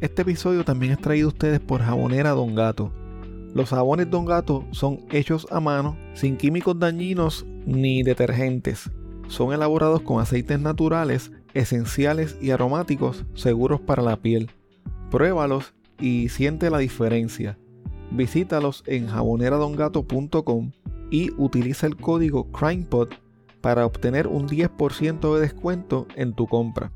Este episodio también es traído a ustedes por Jabonera Don Gato. Los jabones Don Gato son hechos a mano, sin químicos dañinos ni detergentes. Son elaborados con aceites naturales, esenciales y aromáticos seguros para la piel. Pruébalos y siente la diferencia. Visítalos en jaboneradongato.com y utiliza el código CrimePod para obtener un 10% de descuento en tu compra.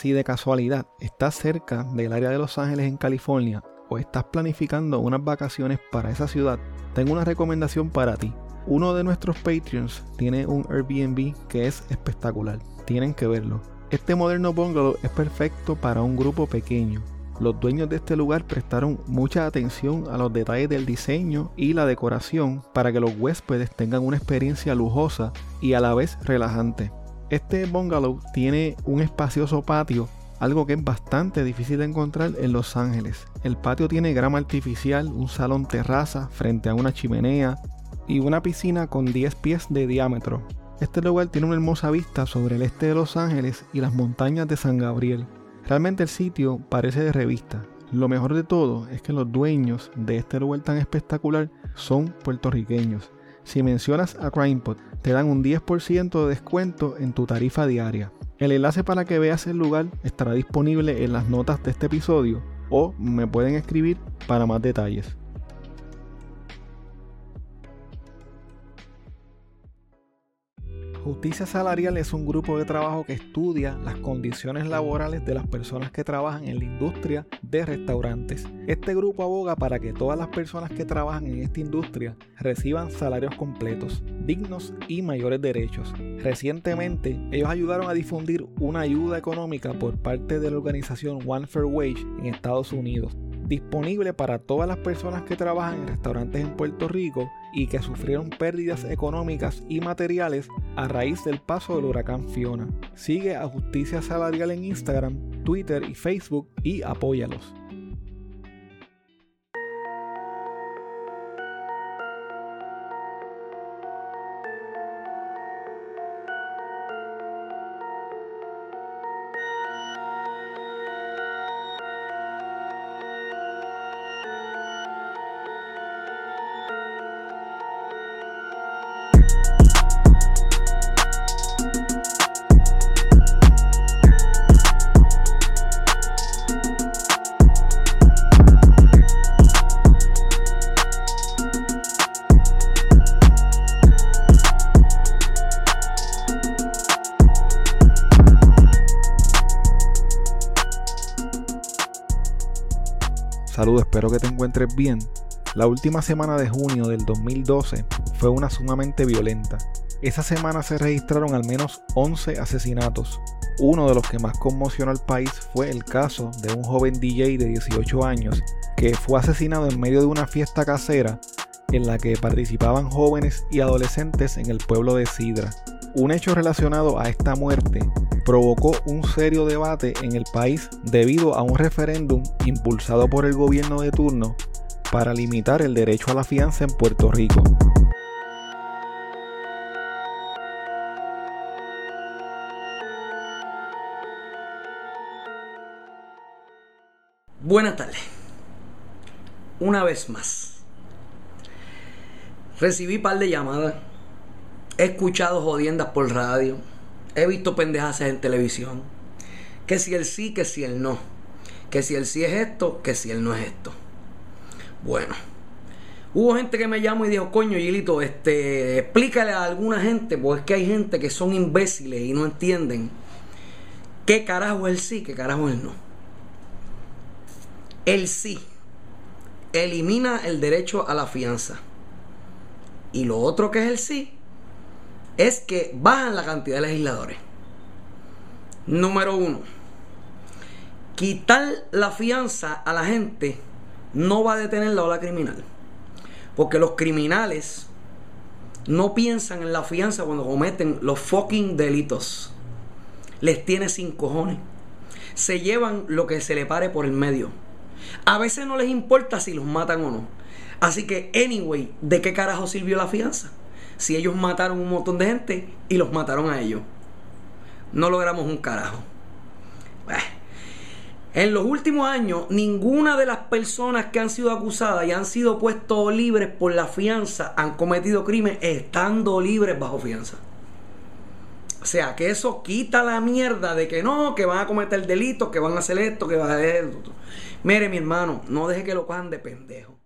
Si de casualidad estás cerca del área de Los Ángeles en California o estás planificando unas vacaciones para esa ciudad, tengo una recomendación para ti. Uno de nuestros Patreons tiene un Airbnb que es espectacular. Tienen que verlo. Este moderno bungalow es perfecto para un grupo pequeño. Los dueños de este lugar prestaron mucha atención a los detalles del diseño y la decoración para que los huéspedes tengan una experiencia lujosa y a la vez relajante. Este bungalow tiene un espacioso patio, algo que es bastante difícil de encontrar en Los Ángeles. El patio tiene grama artificial, un salón terraza frente a una chimenea y una piscina con 10 pies de diámetro. Este lugar tiene una hermosa vista sobre el este de Los Ángeles y las montañas de San Gabriel. Realmente el sitio parece de revista. Lo mejor de todo es que los dueños de este lugar tan espectacular son puertorriqueños. Si mencionas a CrimePod, te dan un 10% de descuento en tu tarifa diaria. El enlace para que veas el lugar estará disponible en las notas de este episodio o me pueden escribir para más detalles. Justicia Salarial es un grupo de trabajo que estudia las condiciones laborales de las personas que trabajan en la industria de restaurantes. Este grupo aboga para que todas las personas que trabajan en esta industria reciban salarios completos, dignos y mayores derechos. Recientemente, ellos ayudaron a difundir una ayuda económica por parte de la organización One Fair Wage en Estados Unidos disponible para todas las personas que trabajan en restaurantes en Puerto Rico y que sufrieron pérdidas económicas y materiales a raíz del paso del huracán Fiona. Sigue a Justicia Salarial en Instagram, Twitter y Facebook y apóyalos. Saludos, espero que te encuentres bien. La última semana de junio del 2012 fue una sumamente violenta. Esa semana se registraron al menos 11 asesinatos. Uno de los que más conmocionó al país fue el caso de un joven DJ de 18 años que fue asesinado en medio de una fiesta casera en la que participaban jóvenes y adolescentes en el pueblo de Sidra. Un hecho relacionado a esta muerte provocó un serio debate en el país debido a un referéndum impulsado por el gobierno de turno para limitar el derecho a la fianza en Puerto Rico. Buenas tardes. Una vez más. Recibí par de llamadas. He escuchado jodiendas por radio. He visto pendejas en televisión. Que si el sí, que si el no. Que si el sí es esto, que si el no es esto. Bueno. Hubo gente que me llamó y dijo, coño, Gilito, este, explícale a alguna gente, porque es que hay gente que son imbéciles y no entienden qué carajo es el sí, qué carajo es el no. El sí elimina el derecho a la fianza. Y lo otro que es el sí es que bajan la cantidad de legisladores. Número uno, quitar la fianza a la gente no va a detener la ola criminal. Porque los criminales no piensan en la fianza cuando cometen los fucking delitos. Les tiene sin cojones. Se llevan lo que se le pare por el medio. A veces no les importa si los matan o no. Así que, anyway, ¿de qué carajo sirvió la fianza? Si ellos mataron un montón de gente y los mataron a ellos. no logramos un carajo. En los últimos años, ninguna de las personas que han sido acusadas y han sido puestos libres por la fianza han cometido crimen estando libres bajo fianza. O sea, que eso quita la mierda de que no, que van a cometer delitos, que van a hacer esto, que van a hacer esto. Mire, mi hermano, no deje que lo cojan de pendejo.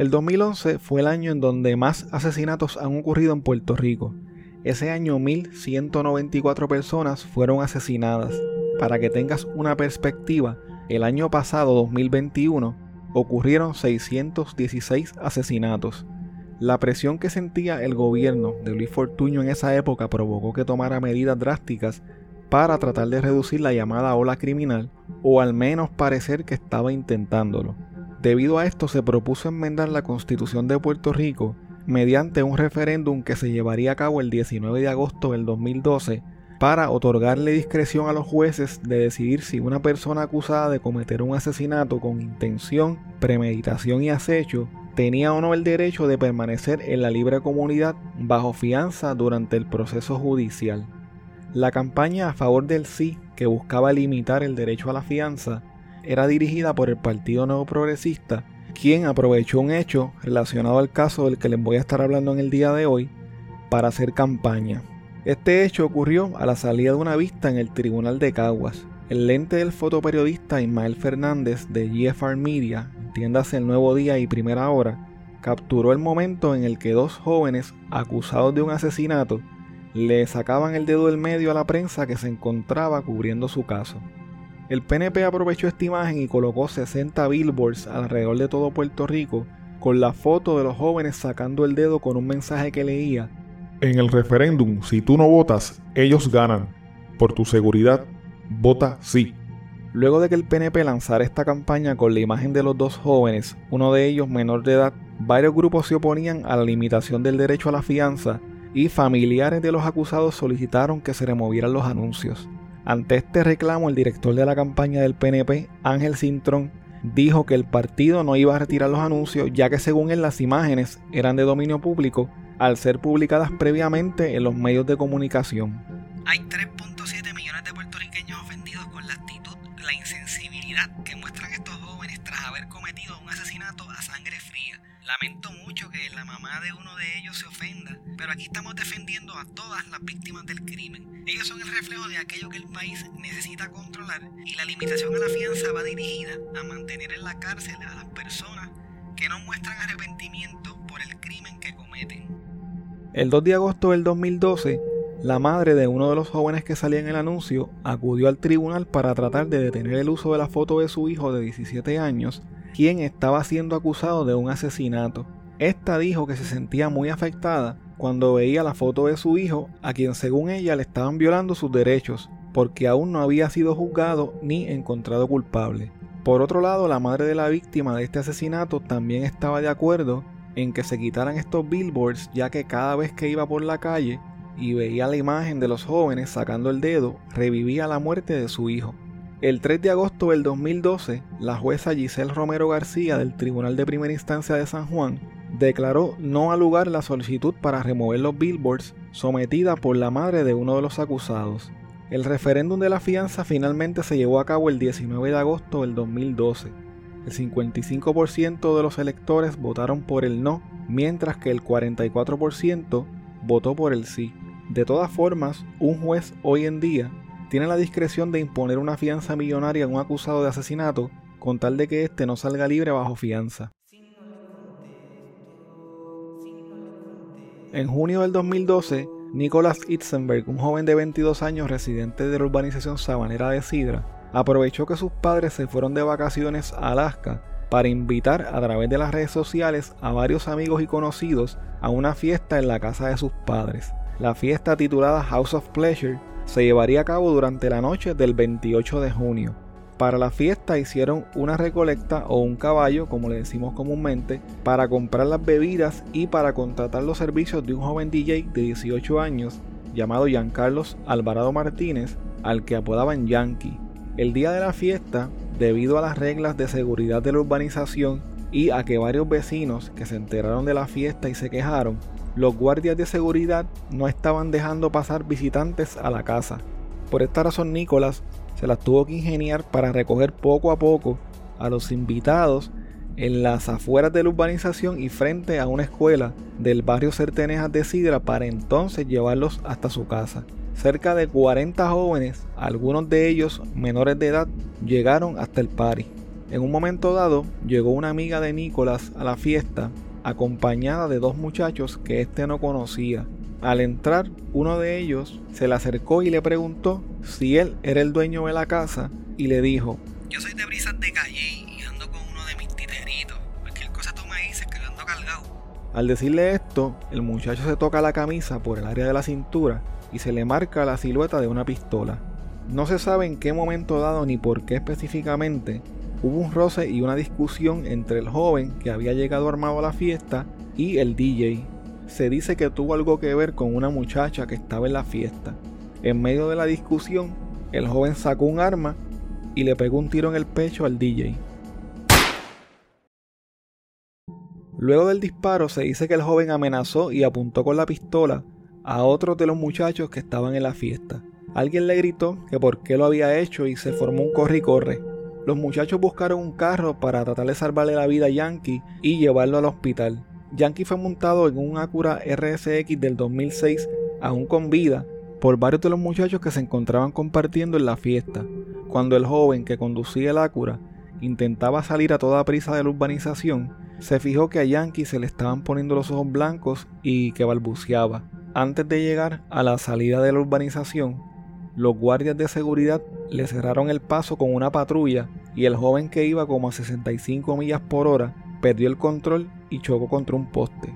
El 2011 fue el año en donde más asesinatos han ocurrido en Puerto Rico. Ese año 1194 personas fueron asesinadas. Para que tengas una perspectiva, el año pasado 2021 ocurrieron 616 asesinatos. La presión que sentía el gobierno de Luis Fortuño en esa época provocó que tomara medidas drásticas para tratar de reducir la llamada ola criminal o al menos parecer que estaba intentándolo. Debido a esto se propuso enmendar la constitución de Puerto Rico mediante un referéndum que se llevaría a cabo el 19 de agosto del 2012 para otorgarle discreción a los jueces de decidir si una persona acusada de cometer un asesinato con intención, premeditación y acecho tenía o no el derecho de permanecer en la libre comunidad bajo fianza durante el proceso judicial. La campaña a favor del sí, que buscaba limitar el derecho a la fianza, era dirigida por el Partido Nuevo Progresista, quien aprovechó un hecho relacionado al caso del que les voy a estar hablando en el día de hoy para hacer campaña. Este hecho ocurrió a la salida de una vista en el Tribunal de Caguas. El lente del fotoperiodista Ismael Fernández de GFR Media entiéndase el nuevo día y primera hora, capturó el momento en el que dos jóvenes acusados de un asesinato le sacaban el dedo del medio a la prensa que se encontraba cubriendo su caso. El PNP aprovechó esta imagen y colocó 60 billboards alrededor de todo Puerto Rico con la foto de los jóvenes sacando el dedo con un mensaje que leía En el referéndum, si tú no votas, ellos ganan. Por tu seguridad, vota sí. Luego de que el PNP lanzara esta campaña con la imagen de los dos jóvenes, uno de ellos menor de edad, varios grupos se oponían a la limitación del derecho a la fianza y familiares de los acusados solicitaron que se removieran los anuncios. Ante este reclamo, el director de la campaña del PNP, Ángel Cintrón, dijo que el partido no iba a retirar los anuncios ya que según él las imágenes eran de dominio público al ser publicadas previamente en los medios de comunicación. Hay 3.7 millones de puertorriqueños ofendidos con la actitud la insensibilidad que muestran estos jóvenes tras haber cometido un asesinato a sangre fría. Lamento mucho que la mamá de uno de ellos se ofenda, pero aquí estamos defendiendo a todas las víctimas del crimen. Ellos son el reflejo de aquello que el país necesita controlar y la limitación a la fianza va dirigida a mantener en la cárcel a las personas que no muestran arrepentimiento por el crimen que cometen. El 2 de agosto del 2012, la madre de uno de los jóvenes que salía en el anuncio acudió al tribunal para tratar de detener el uso de la foto de su hijo de 17 años, quien estaba siendo acusado de un asesinato. Esta dijo que se sentía muy afectada cuando veía la foto de su hijo, a quien según ella le estaban violando sus derechos, porque aún no había sido juzgado ni encontrado culpable. Por otro lado, la madre de la víctima de este asesinato también estaba de acuerdo en que se quitaran estos billboards, ya que cada vez que iba por la calle y veía la imagen de los jóvenes sacando el dedo, revivía la muerte de su hijo. El 3 de agosto del 2012, la jueza Giselle Romero García del Tribunal de Primera Instancia de San Juan declaró no al lugar la solicitud para remover los billboards sometida por la madre de uno de los acusados. El referéndum de la fianza finalmente se llevó a cabo el 19 de agosto del 2012. El 55% de los electores votaron por el no, mientras que el 44% votó por el sí. De todas formas, un juez hoy en día tiene la discreción de imponer una fianza millonaria a un acusado de asesinato con tal de que éste no salga libre bajo fianza. En junio del 2012, Nicholas Itzenberg, un joven de 22 años residente de la urbanización sabanera de Sidra, aprovechó que sus padres se fueron de vacaciones a Alaska para invitar a través de las redes sociales a varios amigos y conocidos a una fiesta en la casa de sus padres. La fiesta titulada House of Pleasure se llevaría a cabo durante la noche del 28 de junio. Para la fiesta hicieron una recolecta o un caballo, como le decimos comúnmente, para comprar las bebidas y para contratar los servicios de un joven DJ de 18 años llamado Giancarlos Alvarado Martínez, al que apodaban Yankee. El día de la fiesta, debido a las reglas de seguridad de la urbanización y a que varios vecinos que se enteraron de la fiesta y se quejaron, los guardias de seguridad no estaban dejando pasar visitantes a la casa. Por esta razón Nicolás se las tuvo que ingeniar para recoger poco a poco a los invitados en las afueras de la urbanización y frente a una escuela del barrio Certenejas de Sidra para entonces llevarlos hasta su casa. Cerca de 40 jóvenes, algunos de ellos menores de edad, llegaron hasta el party. En un momento dado, llegó una amiga de Nicolás a la fiesta, acompañada de dos muchachos que éste no conocía. Al entrar, uno de ellos se le acercó y le preguntó si él era el dueño de la casa y le dijo, Yo soy de Brisas de Calle y ando con uno de mis titeritos. Cualquier cosa tú me dices que lo ando cargado. Al decirle esto, el muchacho se toca la camisa por el área de la cintura y se le marca la silueta de una pistola. No se sabe en qué momento dado ni por qué específicamente hubo un roce y una discusión entre el joven que había llegado armado a la fiesta y el DJ. Se dice que tuvo algo que ver con una muchacha que estaba en la fiesta. En medio de la discusión, el joven sacó un arma y le pegó un tiro en el pecho al DJ. Luego del disparo se dice que el joven amenazó y apuntó con la pistola a otros de los muchachos que estaban en la fiesta. Alguien le gritó que por qué lo había hecho y se formó un corre y corre. Los muchachos buscaron un carro para tratar de salvarle la vida a Yankee y llevarlo al hospital. Yankee fue montado en un Acura RSX del 2006, aún con vida, por varios de los muchachos que se encontraban compartiendo en la fiesta. Cuando el joven que conducía el Acura intentaba salir a toda prisa de la urbanización, se fijó que a Yankee se le estaban poniendo los ojos blancos y que balbuceaba. Antes de llegar a la salida de la urbanización, los guardias de seguridad le cerraron el paso con una patrulla y el joven que iba como a 65 millas por hora perdió el control y chocó contra un poste.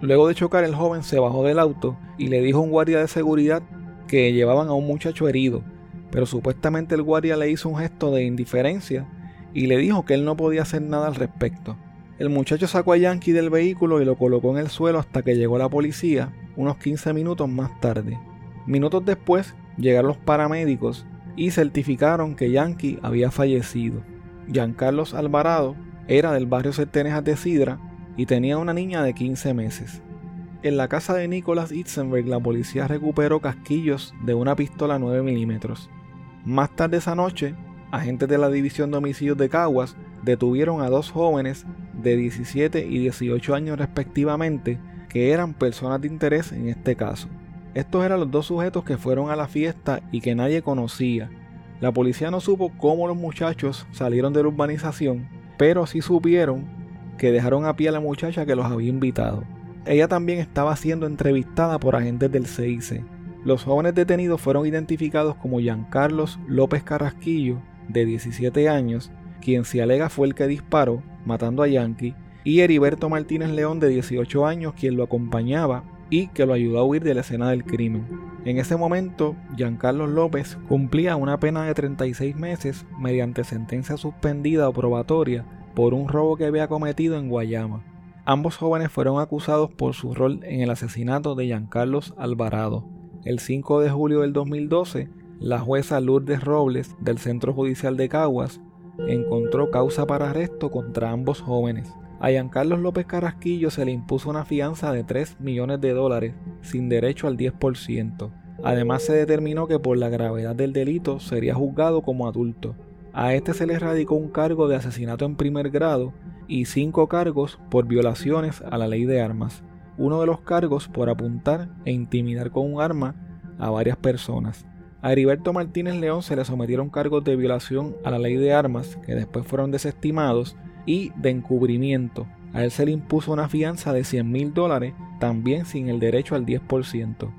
Luego de chocar el joven se bajó del auto y le dijo a un guardia de seguridad que llevaban a un muchacho herido, pero supuestamente el guardia le hizo un gesto de indiferencia y le dijo que él no podía hacer nada al respecto. El muchacho sacó a Yankee del vehículo y lo colocó en el suelo hasta que llegó la policía unos 15 minutos más tarde. Minutos después llegaron los paramédicos y certificaron que Yankee había fallecido. Giancarlos Alvarado era del barrio Certenejas de Sidra y tenía una niña de 15 meses. En la casa de Nicholas Itzenberg la policía recuperó casquillos de una pistola 9 milímetros. Más tarde esa noche, agentes de la División de de Caguas detuvieron a dos jóvenes de 17 y 18 años respectivamente que eran personas de interés en este caso. Estos eran los dos sujetos que fueron a la fiesta y que nadie conocía. La policía no supo cómo los muchachos salieron de la urbanización, pero sí supieron que dejaron a pie a la muchacha que los había invitado. Ella también estaba siendo entrevistada por agentes del CIC. Los jóvenes detenidos fueron identificados como Giancarlos López Carrasquillo, de 17 años, quien se alega fue el que disparó, matando a Yankee, y Heriberto Martínez León, de 18 años, quien lo acompañaba y que lo ayudó a huir de la escena del crimen. En ese momento, Giancarlos López cumplía una pena de 36 meses mediante sentencia suspendida o probatoria por un robo que había cometido en Guayama. Ambos jóvenes fueron acusados por su rol en el asesinato de Giancarlos Alvarado. El 5 de julio del 2012, la jueza Lourdes Robles del Centro Judicial de Caguas encontró causa para arresto contra ambos jóvenes. A Giancarlos López Carrasquillo se le impuso una fianza de 3 millones de dólares sin derecho al 10%. Además se determinó que por la gravedad del delito sería juzgado como adulto. A este se le radicó un cargo de asesinato en primer grado y cinco cargos por violaciones a la ley de armas. Uno de los cargos por apuntar e intimidar con un arma a varias personas. A Heriberto Martínez León se le sometieron cargos de violación a la ley de armas que después fueron desestimados y de encubrimiento. A él se le impuso una fianza de 100 mil dólares, también sin el derecho al 10%.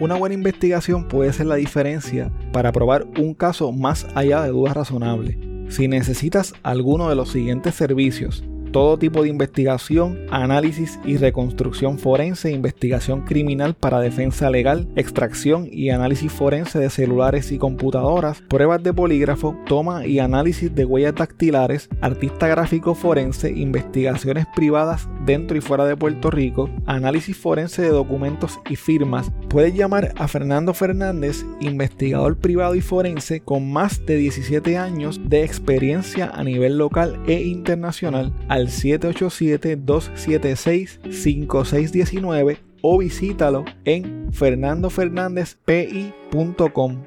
Una buena investigación puede ser la diferencia para probar un caso más allá de dudas razonables. Si necesitas alguno de los siguientes servicios, todo tipo de investigación, análisis y reconstrucción forense, investigación criminal para defensa legal, extracción y análisis forense de celulares y computadoras, pruebas de polígrafo, toma y análisis de huellas dactilares, artista gráfico forense, investigaciones privadas dentro y fuera de Puerto Rico, análisis forense de documentos y firmas. Puedes llamar a Fernando Fernández, investigador privado y forense con más de 17 años de experiencia a nivel local e internacional al 787-276-5619 o visítalo en fernandofernandezpi.com.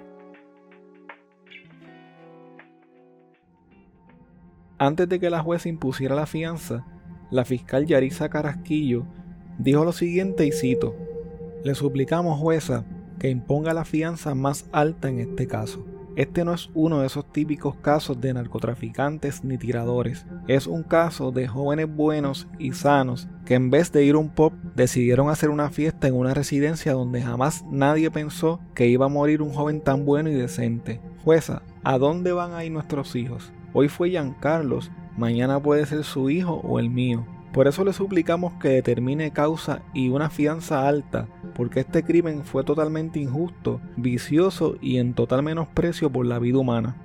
Antes de que la jueza impusiera la fianza, la fiscal Yarisa Carasquillo dijo lo siguiente y cito, Le suplicamos jueza que imponga la fianza más alta en este caso. Este no es uno de esos típicos casos de narcotraficantes ni tiradores. Es un caso de jóvenes buenos y sanos que en vez de ir a un pop decidieron hacer una fiesta en una residencia donde jamás nadie pensó que iba a morir un joven tan bueno y decente. Jueza, ¿a dónde van a ir nuestros hijos? Hoy fue Carlos, mañana puede ser su hijo o el mío. Por eso le suplicamos que determine causa y una fianza alta, porque este crimen fue totalmente injusto, vicioso y en total menosprecio por la vida humana.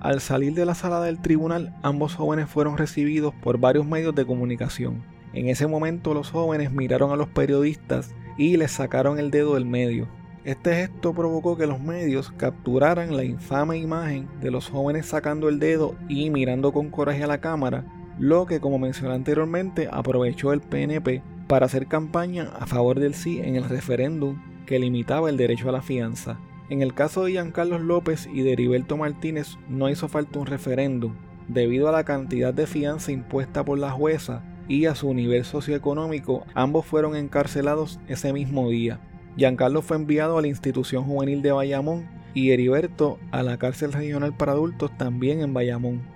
Al salir de la sala del tribunal, ambos jóvenes fueron recibidos por varios medios de comunicación. En ese momento los jóvenes miraron a los periodistas y les sacaron el dedo del medio. Este gesto provocó que los medios capturaran la infame imagen de los jóvenes sacando el dedo y mirando con coraje a la cámara lo que como mencioné anteriormente aprovechó el PNP para hacer campaña a favor del sí en el referéndum que limitaba el derecho a la fianza. En el caso de Giancarlos López y de Heriberto Martínez no hizo falta un referéndum, debido a la cantidad de fianza impuesta por la jueza y a su nivel socioeconómico, ambos fueron encarcelados ese mismo día. Giancarlo fue enviado a la institución juvenil de Bayamón y Heriberto a la cárcel regional para adultos también en Bayamón.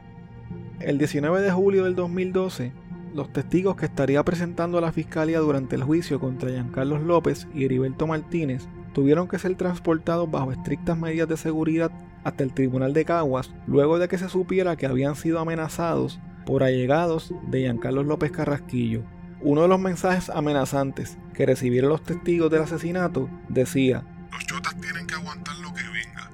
El 19 de julio del 2012, los testigos que estaría presentando a la fiscalía durante el juicio contra Giancarlos López y Heriberto Martínez tuvieron que ser transportados bajo estrictas medidas de seguridad hasta el tribunal de Caguas luego de que se supiera que habían sido amenazados por allegados de Giancarlos López Carrasquillo. Uno de los mensajes amenazantes que recibieron los testigos del asesinato decía: Los chotas tienen que aguantar lo que venga.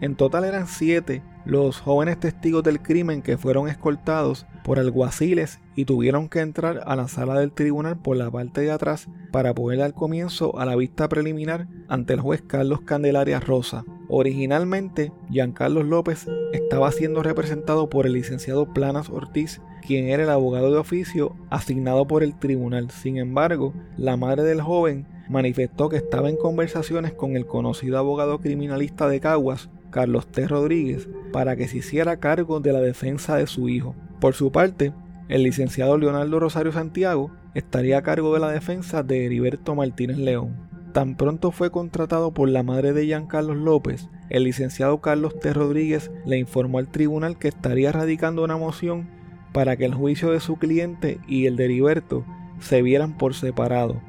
En total eran siete los jóvenes testigos del crimen que fueron escoltados por alguaciles y tuvieron que entrar a la sala del tribunal por la parte de atrás para poder dar comienzo a la vista preliminar ante el juez Carlos Candelaria Rosa. Originalmente, Giancarlos López estaba siendo representado por el licenciado Planas Ortiz, quien era el abogado de oficio asignado por el tribunal. Sin embargo, la madre del joven manifestó que estaba en conversaciones con el conocido abogado criminalista de Caguas, Carlos T. Rodríguez, para que se hiciera cargo de la defensa de su hijo. Por su parte, el licenciado Leonardo Rosario Santiago estaría a cargo de la defensa de Heriberto Martínez León. Tan pronto fue contratado por la madre de Carlos López, el licenciado Carlos T. Rodríguez le informó al tribunal que estaría radicando una moción para que el juicio de su cliente y el de Heriberto se vieran por separado,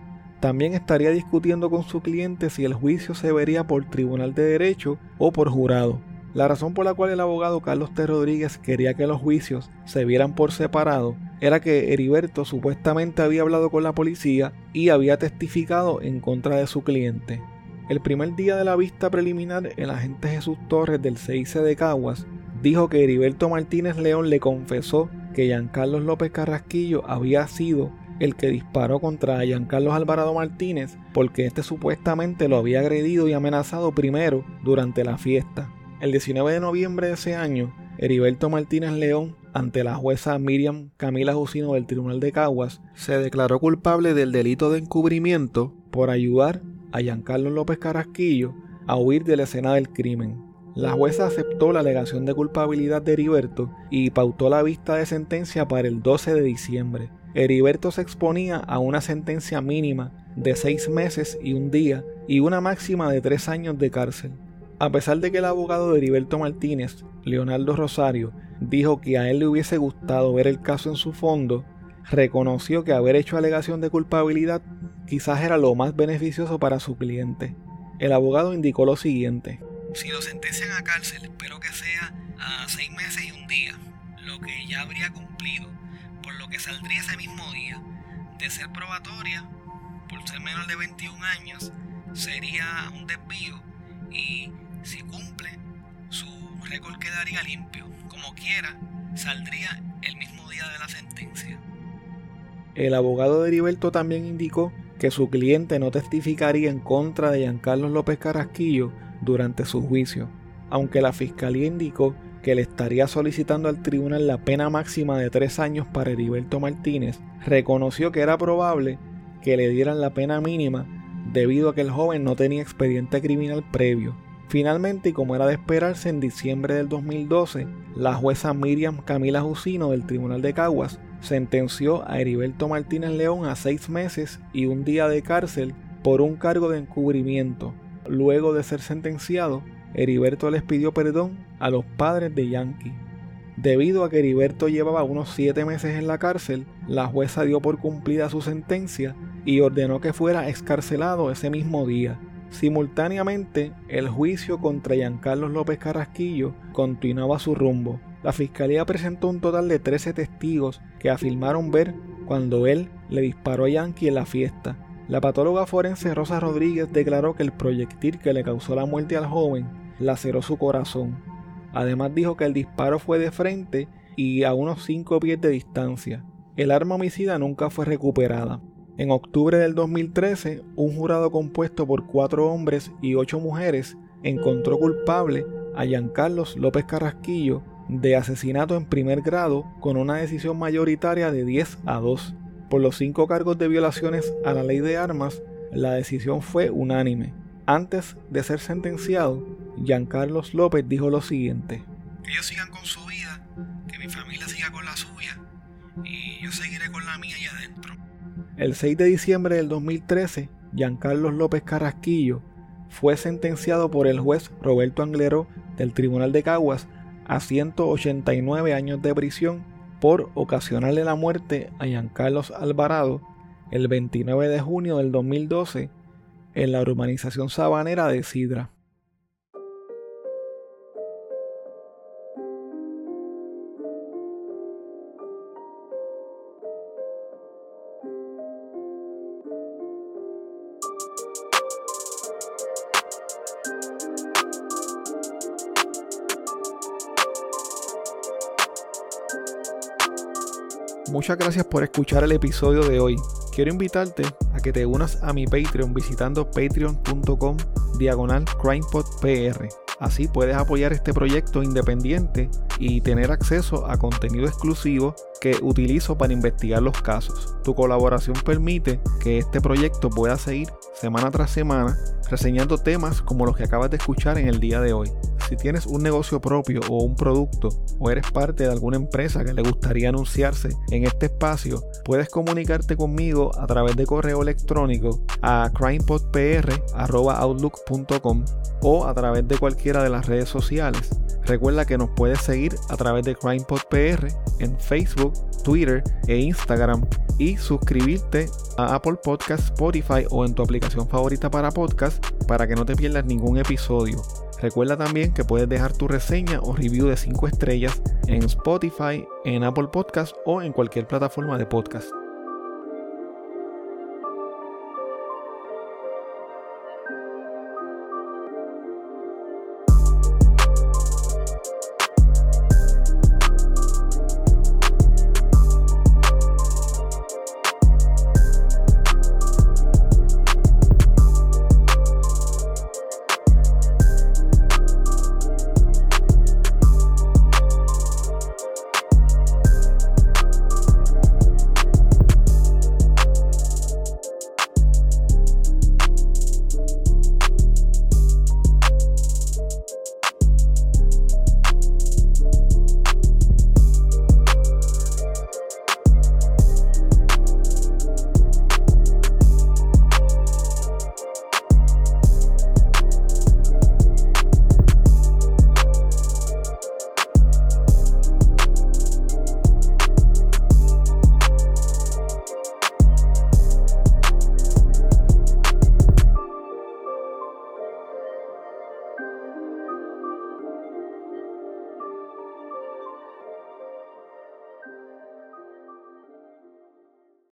también estaría discutiendo con su cliente si el juicio se vería por tribunal de derecho o por jurado. La razón por la cual el abogado Carlos T. Rodríguez quería que los juicios se vieran por separado era que Heriberto supuestamente había hablado con la policía y había testificado en contra de su cliente. El primer día de la vista preliminar, el agente Jesús Torres del CIC de Caguas dijo que Heriberto Martínez León le confesó que Giancarlos López Carrasquillo había sido el que disparó contra Giancarlos Alvarado Martínez porque este supuestamente lo había agredido y amenazado primero durante la fiesta. El 19 de noviembre de ese año, Heriberto Martínez León, ante la jueza Miriam Camila Jusino del Tribunal de Caguas, se declaró culpable del delito de encubrimiento por ayudar a Giancarlos López Carrasquillo a huir de la escena del crimen. La jueza aceptó la alegación de culpabilidad de Heriberto y pautó la vista de sentencia para el 12 de diciembre. Heriberto se exponía a una sentencia mínima de seis meses y un día y una máxima de tres años de cárcel. A pesar de que el abogado de Heriberto Martínez, Leonardo Rosario, dijo que a él le hubiese gustado ver el caso en su fondo, reconoció que haber hecho alegación de culpabilidad quizás era lo más beneficioso para su cliente. El abogado indicó lo siguiente. Si lo sentencian a cárcel, espero que sea a seis meses y un día, lo que ya habría cumplido por lo que saldría ese mismo día. De ser probatoria, por ser menor de 21 años, sería un desvío y si cumple, su récord quedaría limpio. Como quiera, saldría el mismo día de la sentencia. El abogado de Heriberto también indicó que su cliente no testificaría en contra de Giancarlos López Carrasquillo durante su juicio, aunque la fiscalía indicó que le estaría solicitando al tribunal la pena máxima de tres años para Heriberto Martínez, reconoció que era probable que le dieran la pena mínima debido a que el joven no tenía expediente criminal previo. Finalmente, y como era de esperarse, en diciembre del 2012, la jueza Miriam Camila Jusino del Tribunal de Caguas sentenció a Heriberto Martínez León a seis meses y un día de cárcel por un cargo de encubrimiento. Luego de ser sentenciado, Heriberto les pidió perdón a los padres de Yankee. Debido a que Heriberto llevaba unos siete meses en la cárcel, la jueza dio por cumplida su sentencia y ordenó que fuera excarcelado ese mismo día. Simultáneamente, el juicio contra Giancarlos López Carrasquillo continuaba su rumbo. La fiscalía presentó un total de 13 testigos que afirmaron ver cuando él le disparó a Yankee en la fiesta. La patóloga forense Rosa Rodríguez declaró que el proyectil que le causó la muerte al joven laceró su corazón. Además dijo que el disparo fue de frente y a unos 5 pies de distancia. El arma homicida nunca fue recuperada. En octubre del 2013, un jurado compuesto por cuatro hombres y ocho mujeres encontró culpable a Giancarlos López Carrasquillo de asesinato en primer grado con una decisión mayoritaria de 10 a 2. Por los cinco cargos de violaciones a la ley de armas, la decisión fue unánime. Antes de ser sentenciado, Giancarlos López dijo lo siguiente. Que ellos sigan con su vida, que mi familia siga con la suya y yo seguiré con la mía allá adentro. El 6 de diciembre del 2013, Giancarlos López Carrasquillo fue sentenciado por el juez Roberto Angleró del Tribunal de Caguas a 189 años de prisión por ocasionarle la muerte a Giancarlos Alvarado el 29 de junio del 2012 en la urbanización sabanera de Sidra. Muchas gracias por escuchar el episodio de hoy. Quiero invitarte a que te unas a mi Patreon visitando patreon.com diagonal crimepodpr. Así puedes apoyar este proyecto independiente y tener acceso a contenido exclusivo que utilizo para investigar los casos. Tu colaboración permite que este proyecto pueda seguir semana tras semana reseñando temas como los que acabas de escuchar en el día de hoy. Si tienes un negocio propio o un producto o eres parte de alguna empresa que le gustaría anunciarse en este espacio, puedes comunicarte conmigo a través de correo electrónico a crimepodpr.outlook.com o a través de cualquiera de las redes sociales. Recuerda que nos puedes seguir a través de CrimePodPR en Facebook, Twitter e Instagram y suscribirte a Apple Podcast, Spotify o en tu aplicación favorita para podcast para que no te pierdas ningún episodio. Recuerda también que puedes dejar tu reseña o review de 5 estrellas en Spotify, en Apple Podcast o en cualquier plataforma de podcast.